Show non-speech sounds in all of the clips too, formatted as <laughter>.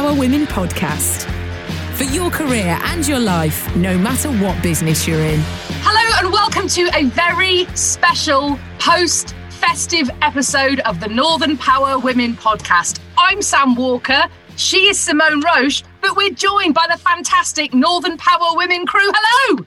Northern Power Women Podcast. For your career and your life, no matter what business you're in. Hello and welcome to a very special post festive episode of the Northern Power Women podcast. I'm Sam Walker. She is Simone Roche, but we're joined by the fantastic Northern Power Women crew. Hello!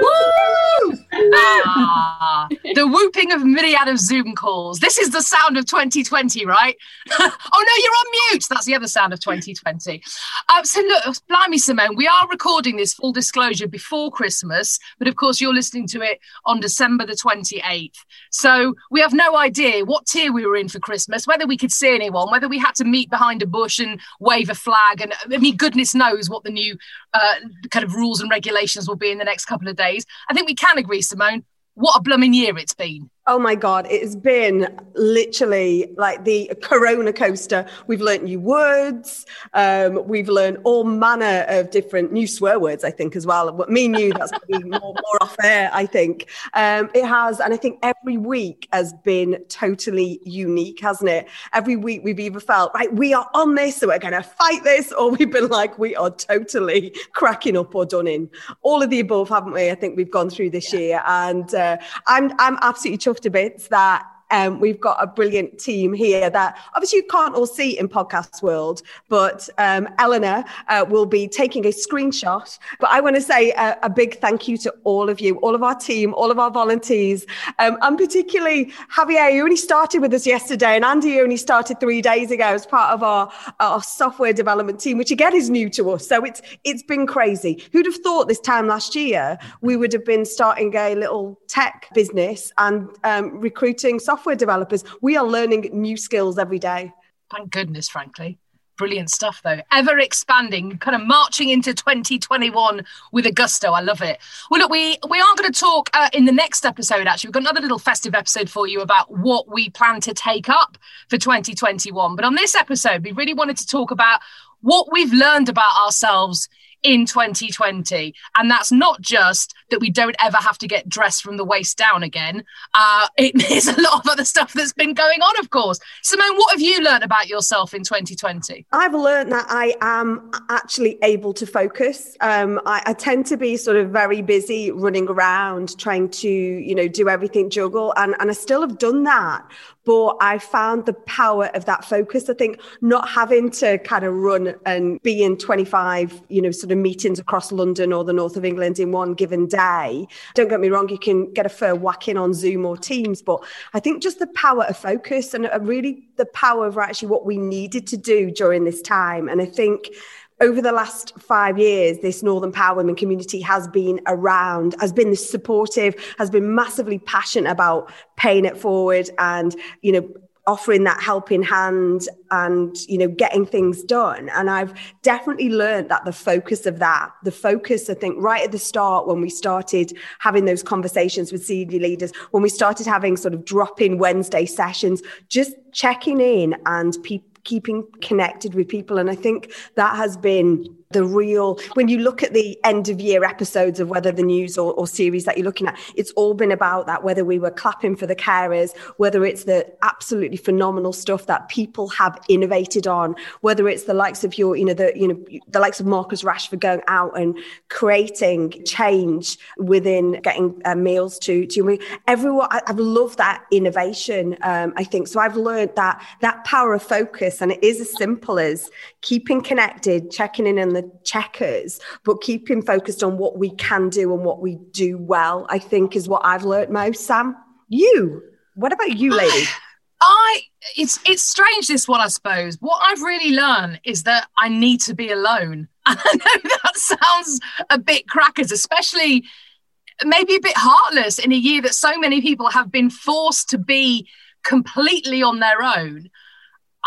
Woo! Ah, the whooping of myriad of Zoom calls. This is the sound of 2020, right? <laughs> oh no, you're on mute. That's the other sound of 2020. Uh, so look, blimey, Simone, we are recording this full disclosure before Christmas, but of course you're listening to it on December the 28th. So we have no idea what tier we were in for Christmas, whether we could see anyone, whether we had to meet behind a bush and wave a flag. And I mean, goodness knows what the new uh, kind of rules and regulations will be in the next couple of days. I think we can agree, Simone. What a blooming year it's been. Oh my God, it has been literally like the corona coaster. We've learned new words. Um, we've learned all manner of different new swear words, I think, as well. What me knew that's going to be <laughs> more, more off air, I think. Um, it has. And I think every week has been totally unique, hasn't it? Every week we've either felt, right, we are on this, so we're going to fight this, or we've been like, we are totally <laughs> cracking up or done in. All of the above, haven't we? I think we've gone through this year. And uh, I'm, I'm absolutely chuffed to bits that um, we've got a brilliant team here that obviously you can't all see in podcast world, but um, Eleanor uh, will be taking a screenshot. But I want to say a, a, big thank you to all of you, all of our team, all of our volunteers, um, and particularly Javier, you only started with us yesterday, and Andy who only started three days ago as part of our, our software development team, which again is new to us. So it's it's been crazy. Who'd have thought this time last year we would have been starting a little tech business and um, recruiting software developers. We are learning new skills every day. Thank goodness, frankly. Brilliant stuff, though. Ever expanding, kind of marching into 2021 with a gusto. I love it. Well, look, we we are going to talk uh, in the next episode. Actually, we've got another little festive episode for you about what we plan to take up for 2021. But on this episode, we really wanted to talk about what we've learned about ourselves in 2020. And that's not just that we don't ever have to get dressed from the waist down again. Uh, <laughs> it is a lot of other stuff that's been going on, of course. Simone, what have you learned about yourself in 2020? I've learned that I am actually able to focus. Um, I, I tend to be sort of very busy running around trying to, you know, do everything juggle. And, and I still have done that but I found the power of that focus. I think not having to kind of run and be in 25, you know, sort of meetings across London or the north of England in one given day. Don't get me wrong, you can get a fair whack in on Zoom or Teams, but I think just the power of focus and uh, really the power of actually what we needed to do during this time. And I think over the last five years, this Northern Power Women community has been around, has been supportive, has been massively passionate about paying it forward and, you know, offering that helping hand and you know getting things done. And i've definitely learned that the focus of that the focus i think right at the start when we started having those conversations with senior leaders when we started having sort of drop in wednesday sessions just checking in and people keeping connected with people. And I think that has been the real, when you look at the end of year episodes of whether the news or, or, series that you're looking at, it's all been about that, whether we were clapping for the carers, whether it's the absolutely phenomenal stuff that people have innovated on, whether it's the likes of your, you know, the, you know, the likes of Marcus Rashford going out and creating change within getting uh, meals to, to everyone. I, have loved that innovation. Um, I think, so I've learned that, that power of focus and it is as simple as keeping connected, checking in on the checkers, but keeping focused on what we can do and what we do well, I think is what I've learned most. Sam, you, what about you, lady? I it's it's strange this one I suppose. What I've really learned is that I need to be alone. <laughs> And I know that sounds a bit crackers, especially maybe a bit heartless in a year that so many people have been forced to be completely on their own.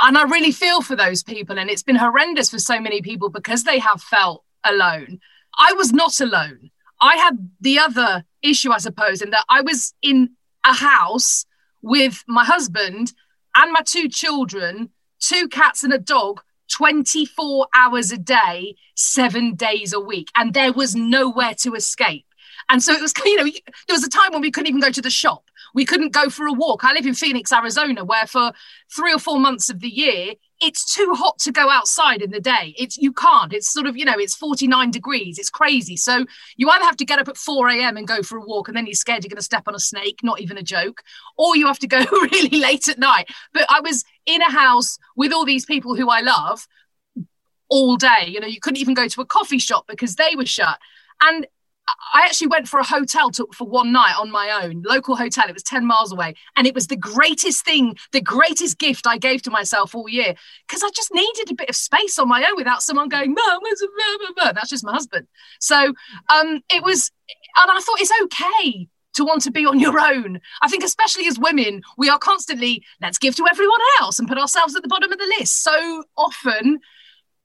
And I really feel for those people. And it's been horrendous for so many people because they have felt alone. I was not alone. I had the other issue, I suppose, in that I was in a house with my husband and my two children, two cats and a dog, 24 hours a day, seven days a week. And there was nowhere to escape. And so it was, <laughs> you know, there was a time when we couldn't even go to the shop. We couldn't go for a walk. I live in Phoenix, Arizona, where for three or four months of the year, it's too hot to go outside in the day. It's you can't. It's sort of, you know, it's 49 degrees. It's crazy. So you either have to get up at 4 a.m. and go for a walk, and then you're scared you're going to step on a snake, not even a joke, or you have to go <laughs> really late at night. But I was in a house with all these people who I love all day. You know, you couldn't even go to a coffee shop because they were shut. And I actually went for a hotel to, for one night on my own, local hotel. It was 10 miles away. And it was the greatest thing, the greatest gift I gave to myself all year because I just needed a bit of space on my own without someone going, Mum. That's just my husband. So um, it was, and I thought it's okay to want to be on your own. I think, especially as women, we are constantly, let's give to everyone else and put ourselves at the bottom of the list. So often,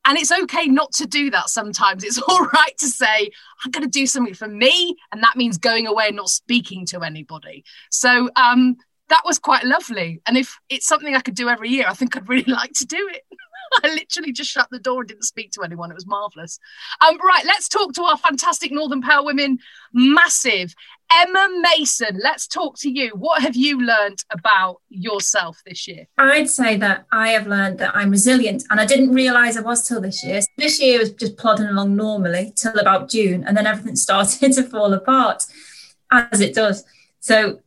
and it's okay not to do that sometimes. It's <laughs> all right to say, I'm going to do something for me. And that means going away and not speaking to anybody. So um, that was quite lovely. And if it's something I could do every year, I think I'd really <laughs> like to do it. <laughs> I literally just shut the door and didn't speak to anyone. It was marvelous. Um, right, let's talk to our fantastic Northern Power Women. Massive. Emma Mason, let's talk to you. What have you learned about yourself this year? I'd say that I have learned that I'm resilient, and I didn't realise I was till this year. This year was just plodding along normally till about June, and then everything <laughs> started to fall apart, as it does. So,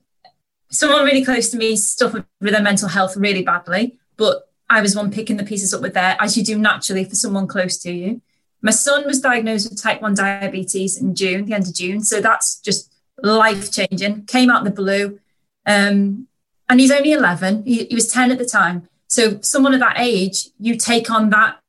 someone really close to me suffered with their mental health really badly, but I was one picking the pieces up with there, as you do naturally for someone close to you. My son was diagnosed with type 1 diabetes in June, the end of June. So that's just life changing. Came out the blue. Um, and he's only 11. He, he was 10 at the time. So someone of that age, you take on that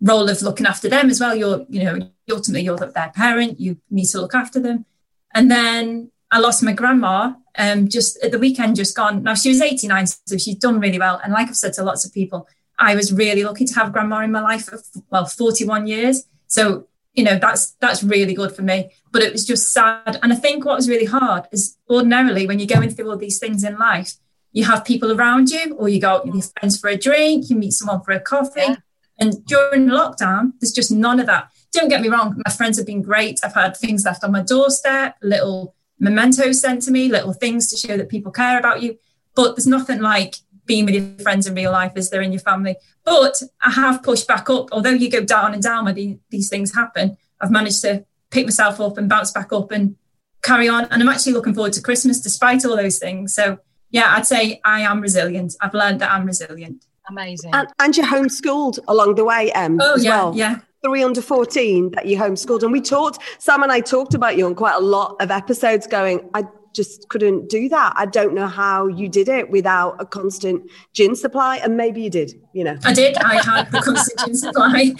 role of looking after them as well. You're, you know, ultimately you're their parent. You need to look after them. And then I lost my grandma um, just at the weekend, just gone. Now she was 89, so she's done really well. And like I've said to lots of people, I was really lucky to have grandma in my life for well 41 years. So you know that's that's really good for me. But it was just sad. And I think what was really hard is ordinarily when you're going through all these things in life, you have people around you, or you go out with your friends for a drink, you meet someone for a coffee. Yeah. And during lockdown, there's just none of that. Don't get me wrong, my friends have been great. I've had things left on my doorstep, little mementos sent to me, little things to show that people care about you. But there's nothing like being with your friends in real life as they're in your family. But I have pushed back up. Although you go down and down when the, these things happen, I've managed to pick myself up and bounce back up and carry on. And I'm actually looking forward to Christmas despite all those things. So, yeah, I'd say I am resilient. I've learned that I'm resilient. Amazing. And, and you homeschooled along the way, Em, Oh, as yeah, well. yeah. Three under 14 that you homeschooled. And we talked, Sam and I talked about you on quite a lot of episodes going, I just couldn't do that. I don't know how you did it without a constant gin supply. And maybe you did, you know. I did. I had the constant gin supply.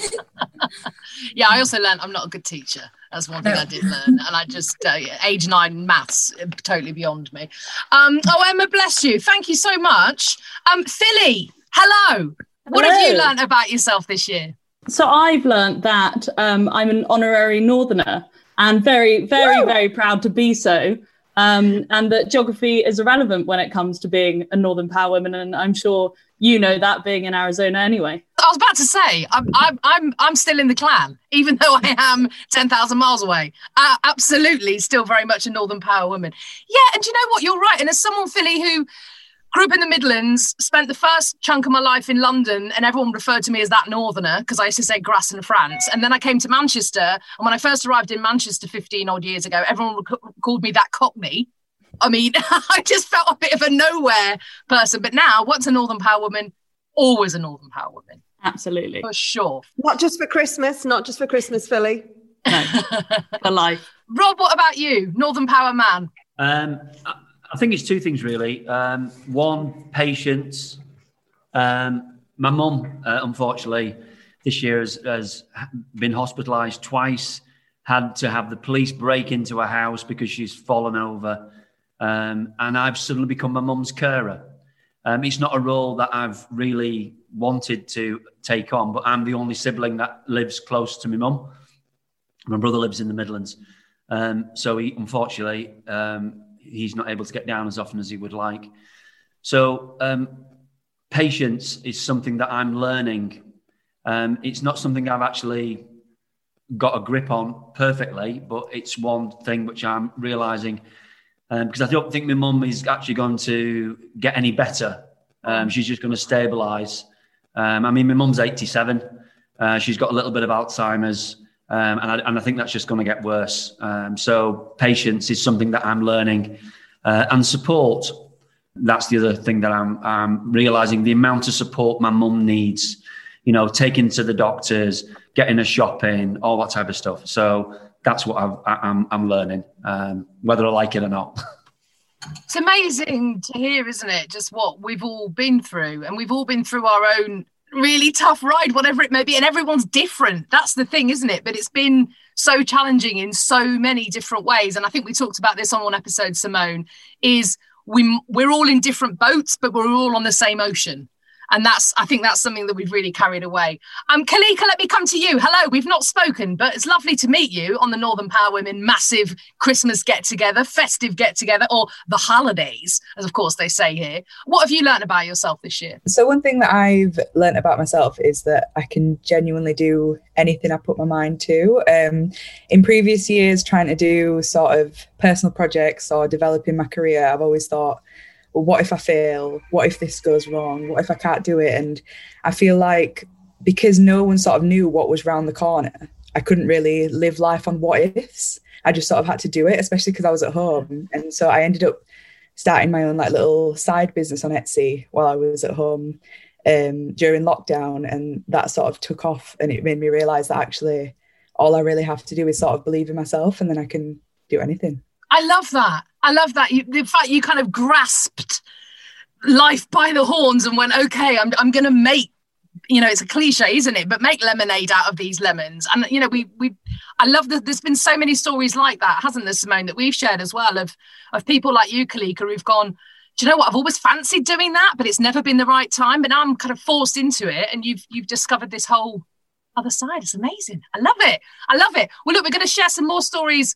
<laughs> yeah, I also learned I'm not a good teacher. That's one thing No. I did learn. And I just, uh, age nine maths, uh, totally beyond me. Um, oh, Emma, bless you. Thank you so much. Um, Philly, hello. What have you learned about yourself this year? So I've learnt that um, I'm an honorary northerner and very, very, very proud to be so. Um, and that geography is irrelevant when it comes to being a Northern Power woman. And I'm sure you know that being in Arizona anyway. I was about to say, I'm, I'm, I'm, I'm still in the clan, even though I am 10,000 miles away. Uh, absolutely, still very much a Northern Power woman. Yeah, and you know what? You're right. And as someone, Philly, who grew up in the Midlands, spent the first chunk of my life in London, and everyone referred to me as that Northerner because I used to say grass in France. And then I came to Manchester, and when I first arrived in Manchester 15 odd years ago, everyone rec- called me that Cockney. I mean, <laughs> I just felt a bit of a nowhere person. But now, what's a Northern Power woman? Always a Northern Power woman, Absolutely. for sure. Not just for Christmas, not just for Christmas, Philly. No, <laughs> for life. Rob, what about you? Northern Power man. Um, I- think it's two things really. Um, one, patience. Um, my mum, uh, unfortunately, this year has, has been hospitalised twice had to have the police break into her house because she's fallen over. Um, and I've suddenly become my mum's carer. Um, it's not a role that I've really wanted to take on, but I'm the only sibling that lives close to my mum. My brother lives in the Midlands. Um, so he, unfortunately, um, he's not able to get down as often as he would like. So um, patience is something that I'm learning. Um, it's not something I've actually got a grip on perfectly, but it's one thing which I'm realizing um, because I don't think my mum is actually going to get any better. Um, she's just going to stabilize. Um, I mean, my mum's 87. Uh, she's got a little bit of Alzheimer's. Um, and, I, and I think that's just going to get worse. Um, so patience is something that I'm learning, uh, and support. That's the other thing that I'm, I'm realizing the amount of support my mum needs. You know, taking to the doctors, getting her shopping, all that type of stuff. So that's what I've, I- I'm, I'm learning, um, whether I like it or not. <laughs> It's amazing to hear, isn't it? Just what we've all been through, and we've all been through our own really tough ride, whatever it may be, and everyone's different. That's the thing, isn't it? But it's been so challenging in so many different ways, and I think we talked about this on one episode. Simone is we we're all in different boats, but we're all on the same ocean. And that's, I think that's something that we've really carried away. Um, Kalika, let me come to you. Hello, we've not spoken, but it's lovely to meet you on the Northern Power Women massive Christmas get together, festive get together, or the holidays, as of course they say here. What have you learned about yourself this year? So one thing that I've learned about myself is that I can genuinely do anything I put my mind to. Um, in previous years, trying to do sort of personal projects or developing my career, I've always thought, well, what if I fail? What if this goes wrong? What if I can't do it? And I feel like because no one sort of knew what was round the corner, I couldn't really live life on what ifs. I just sort of had to do it, especially because I was at home. And so I ended up starting my own like little side business on Etsy while I was at home um, during lockdown, and that sort of took off. And it made me realize that actually all I really have to do is sort of believe in myself, and then I can do anything. I love that. I love that. You, the fact you kind of grasped life by the horns and went, okay, I'm, I'm going to make, you know, it's a cliche, isn't it? But make lemonade out of these lemons. And, you know, we, we, I love that there's been so many stories like that, hasn't there, Simone, that we've shared as well of, of people like you, Kalika, who've gone, do you know what? I've always fancied doing that, but it's never been the right time. But now I'm kind of forced into it. And you've, you've discovered this whole other side. It's amazing. I love it. I love it. Well, look, we're going to share some more stories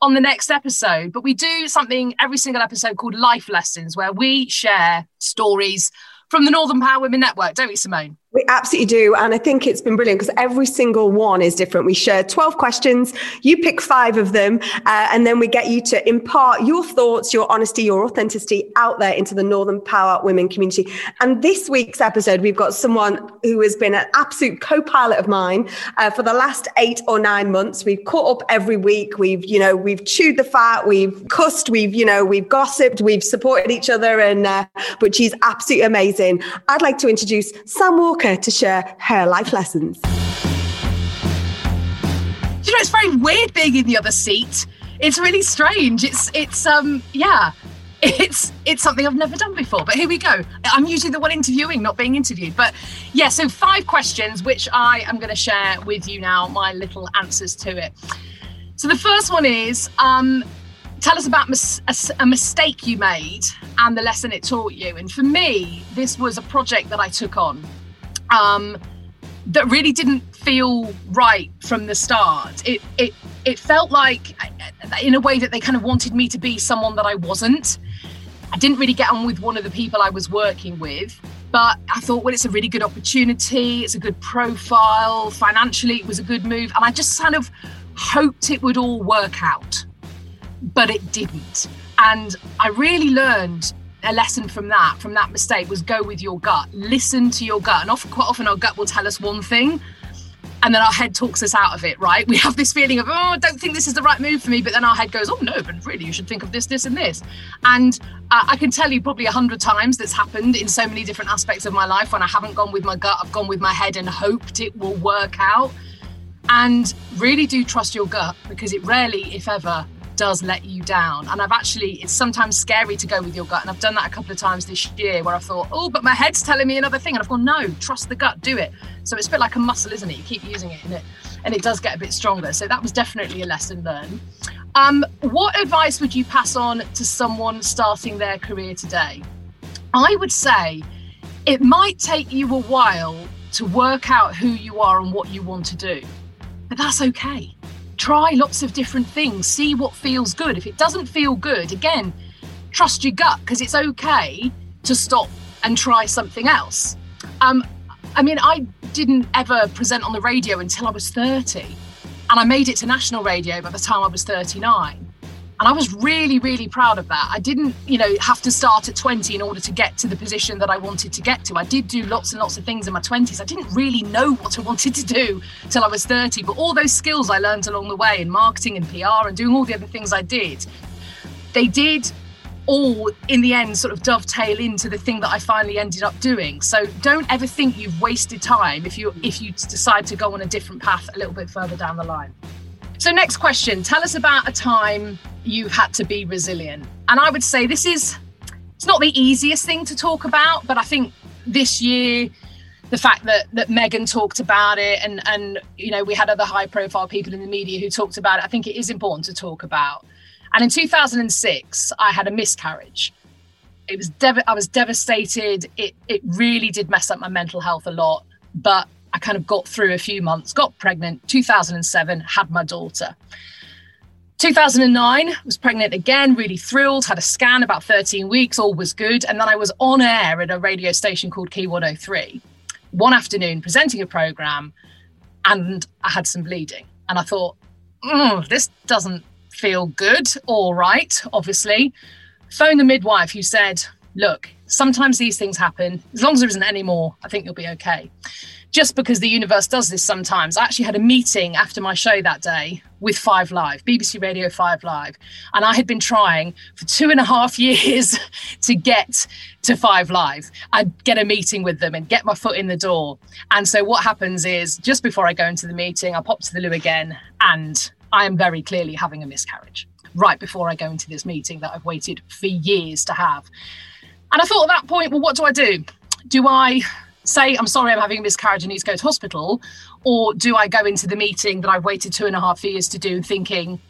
on the next episode, but we do something every single episode called Life Lessons, where we share stories from the Northern Power Women Network, don't we, Simone? We absolutely do. And I think it's been brilliant because every single one is different. We share 12 questions. You pick five of them, uh, and then we get you to impart your thoughts, your honesty, your authenticity out there into the Northern Power Women community. And this week's episode, we've got someone who has been an absolute co pilot of mine uh, for the last eight or nine months. We've caught up every week. We've, you know, we've chewed the fat, we've cussed, we've, you know, we've gossiped, we've supported each other. And, uh, but she's absolutely amazing. I'd like to introduce Sam Walker to share her life lessons. You know, it's very weird being in the other seat. It's really strange. It's, it's, um, yeah. It's it's something I've never done before, but here we go. I'm usually the one interviewing, not being interviewed. But yeah, so five questions which I am going to share with you now, my little answers to it. So the first one is um, tell us about mis- a, a mistake you made and the lesson it taught you. And for me, this was a project that I took on um, that really didn't feel right from the start. It it it felt like, in a way, that they kind of wanted me to be someone that I wasn't. I didn't really get on with one of the people I was working with, but I thought, well, it's a really good opportunity. It's a good profile. Financially, it was a good move. And I just kind of hoped it would all work out, but it didn't. And I really learned a lesson from that, from that mistake, was go with your gut. Listen to your gut. And often, quite often, our gut will tell us one thing, and then our head talks us out of it, right? <laughs> We have this feeling of, oh, I don't think this is the right move for me. But then our head goes, oh, no, but really, you should think of this, this, and this. And uh, I can tell you probably a hundred times that's happened in so many different aspects of my life when I haven't gone with my gut, I've gone with my head and hoped it will work out. And really do trust your gut because it rarely, if ever, does let you down. And I've actually, it's sometimes scary to go with your gut. And I've done that a couple of times this year where I thought, oh, but my head's telling me another thing. And I've gone, no, trust the gut, do it. So it's a bit like a muscle, isn't it? You keep using it and it, and it does get a bit stronger. So that was definitely a lesson learned. Um, what advice would you pass on to someone starting their career today? I would say it might take you a while to work out who you are and what you want to do, but that's okay. Try lots of different things, see what feels good. If it doesn't feel good, again, trust your gut because it's okay to stop and try something else. Um, I mean, I didn't ever present on the radio until I was 30, and I made it to national radio by the time I was 39. And I was really, really proud of that. I didn't, you know, have to start at 20 in order to get to the position that I wanted to get to. I did do lots and lots of things in my 20s. I didn't really know what I <laughs> wanted to do till I was 30, but all those skills I learned along the way in marketing and PR and doing all the other things I did, they did all in the end sort of dovetail into the thing that I finally ended up doing. So don't ever think you've wasted time if you if you decide to go on a different path a little bit further down the line. So next question, tell us about a time you've had to be resilient. And I would say this is it's not the easiest thing to talk about, but I think this year the fact that that Megan talked about it and and you know we had other high profile people in the media who talked about it, I think it is important to talk about. And in 2006, I had a miscarriage. It was dev- I was devastated. It it really did mess up my mental health a lot, but I kind of got through a few months, got pregnant. 2007, had my daughter. 2009 was pregnant again really thrilled had a scan about 13 weeks all was good and then i was on air at a radio station called key 103 one afternoon presenting a program and i had some bleeding and i thought "Mm, this doesn't feel good all right obviously phoned the midwife who said look sometimes these things happen as long as there isn't any more i think you'll be okay just because the universe does this sometimes. I actually had a meeting after my show that day with Five Live, BBC Radio 5 Live. And I had been trying for two and a half <laughs> years to get to Five Live. I'd get a meeting with them and get my foot in the door. And so what happens is just before I go into the meeting, I pop to the loo again and I am very clearly having a miscarriage right before I go into this meeting that I've waited for years to have. And I thought at that point, well, what do I do? Do I say, I'm sorry, I'm having a miscarriage and need to go to hospital? Or do I go into the meeting that I've waited two and a half years to do thinking,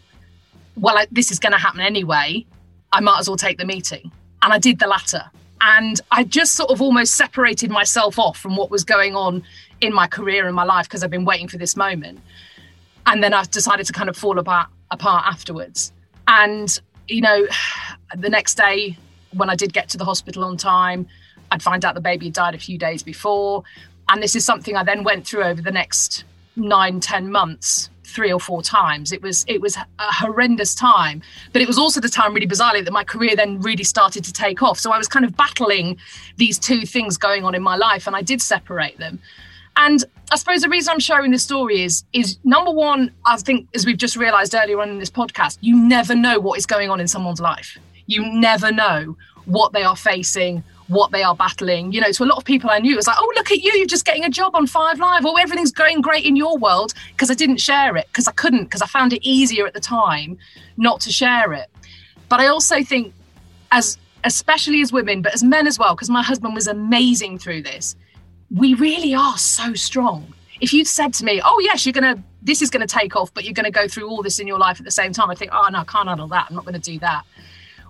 well, I, this is going to happen anyway. I might as well take the meeting. And I did the latter. And I just sort of almost separated myself off from what was going on in my career and my life because I've been waiting for this moment. And then I decided to kind of fall apart, apart afterwards. And, you know, <sighs> the next day when I did get to the hospital on time, I'd find out the baby had died a few days before. And this is something I then went through over the next nine, ten months, three or four times. It was it was a horrendous time. But it was also the time, really bizarrely, that my career then really started to take off. So I was kind of battling these two things going on in my life, and I did separate them. And I suppose the reason I'm sharing this story is is number one, I think as we've just realized earlier on in this podcast, you never know what is going on in someone's life. You never know what they are facing, what they are battling. You know, to a lot of people I knew, it was like, oh, look at you, you're just getting a job on Five Live, or everything's going great in your world because I didn't share it because I couldn't, because I found it easier at the time not to share it. But I also think, as especially as women, but as men as well, because my husband was amazing through this, we really are so strong. If you'd said to me, oh, yes, you're going to, this is going to take off, but you're going to go through all this in your life at the same time, I think, oh, no, I can't handle that. I'm not going to do that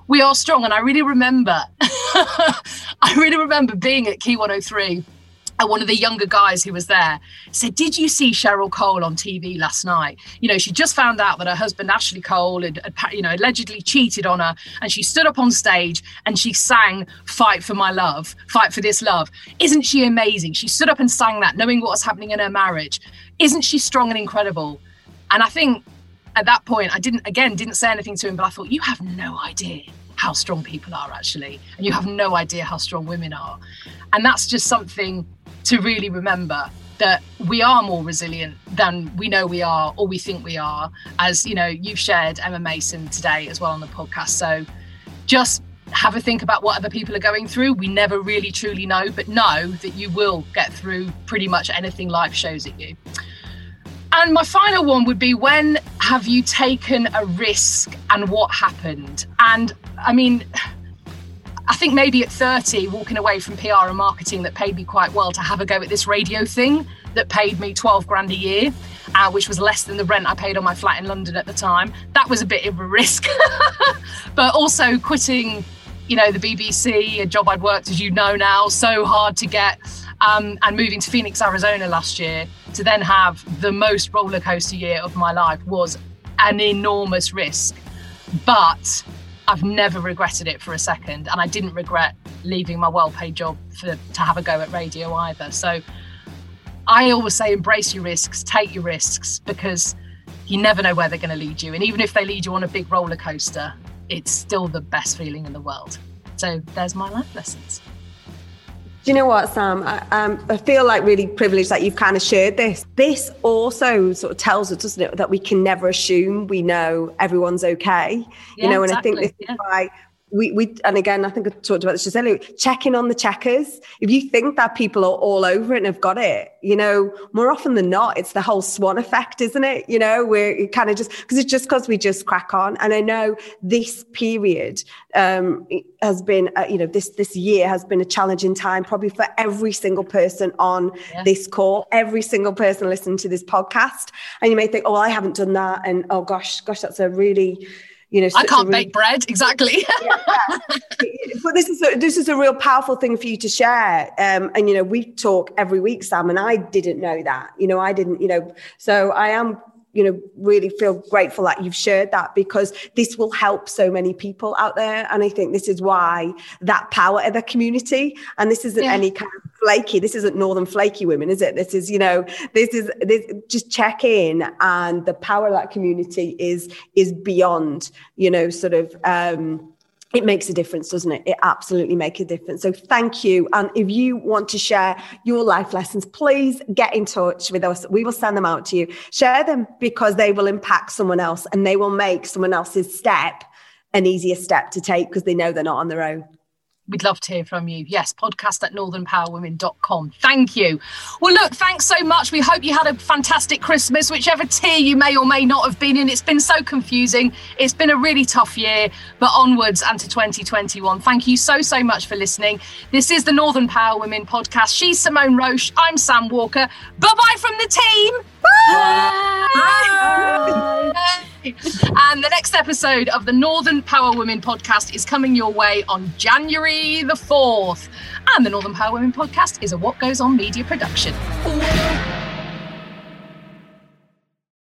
we are strong. And I really remember, <laughs> I really remember being at Key 103 and one of the younger guys who was there said, Did you see Cheryl Cole on TV last night? You know, she just found out that her husband, Ashley Cole, had, had, you know, allegedly cheated on her. And she stood up on stage and she sang, Fight for My Love, Fight for This Love. Isn't she amazing? She stood up and sang that, knowing what was happening in her marriage. Isn't she strong and incredible? And I think at that point, I didn't, again, didn't say anything to him, but I thought, You have no idea how strong people are actually. And you have no idea how strong women are. And that's just something to really remember that we are more resilient than we know we are or we think we are as you know you've shared emma mason today as well on the podcast. So just have a think about what other people are going through. We never really truly know but know that you will get through pretty much anything life shows at you and my final one would be when have you taken a risk and what happened? And I mean, <sighs> I think maybe at 30, walking away from PR and marketing that paid me quite well to have a go at this radio thing that paid me 12 grand a year, uh, which was less than the rent I paid on my flat in London at the time. That was a bit of a risk. <laughs> but also quitting, you know, the BBC, a job I'd worked, as you know now, so hard to get, um, and moving to Phoenix, Arizona last year to then have the most roller coaster year of my life was an enormous risk. But I've never regretted it for a second, and I didn't regret leaving my well-paid job for to have a go at radio either. So I always say embrace your risks, take your risks, because you never know where they're going to lead you. And even if they lead you on a big roller coaster, it's still the best feeling in the world. So there's my life lessons. Do you know what, Sam? I, um, I feel like really privileged that you've kind of shared this. This also sort of tells us, doesn't it, that we can never assume we know everyone's okay. you know, and I think this exactly, yeah. is why we, we, and again, I think I talked about this just earlier, checking on the checkers. If you think that people are all over it and have got it, you know, more often than not, it's the whole swan effect, isn't it? You know, we're kind of just, because it's just because we just crack on. And I know this period um, has been, uh, you know, this, this year has been a challenging time probably for every single person on Yeah. this call, every single person listening to this podcast. And you may think, oh, I haven't done that. And oh gosh, gosh, that's a really, you know, I can't bake bread, exactly. <laughs> but this is a, this is a real powerful thing for you to share. Um, and you know, we talk every week, Sam, and I didn't know that. You know, I didn't. You know, so I am. You know, really feel grateful that you've shared that because this will help so many people out there. And I think this is why that power of the community. And this isn't Yeah. any kind of flaky. This isn't northern flaky women, is it? This is, you know, this is this just check in and the power of that community is is beyond, you know, sort of um it makes a difference, doesn't it? It absolutely makes a difference. So thank you. And if you want to share your life lessons, please get in touch with us. We will send them out to you. Share them because they will impact someone else and they will make someone else's step an easier step to take because they know they're not on their own. We'd love to hear from you. Yes, podcast at northernpowerwomen.com. Thank you. Well, look, thanks so much. We hope you had a fantastic Christmas, whichever tier you may or may not have been in. It's been so confusing. It's been a really tough year, but onwards and to 2021. Thank you so, so much for listening. This is the Northern Power Women podcast. She's Simone Roche. I'm Sam Walker. Bye bye from the team. And the next episode of the Northern Power Women podcast is coming your way on January the 4th. And the Northern Power Women podcast is a What Goes On media production.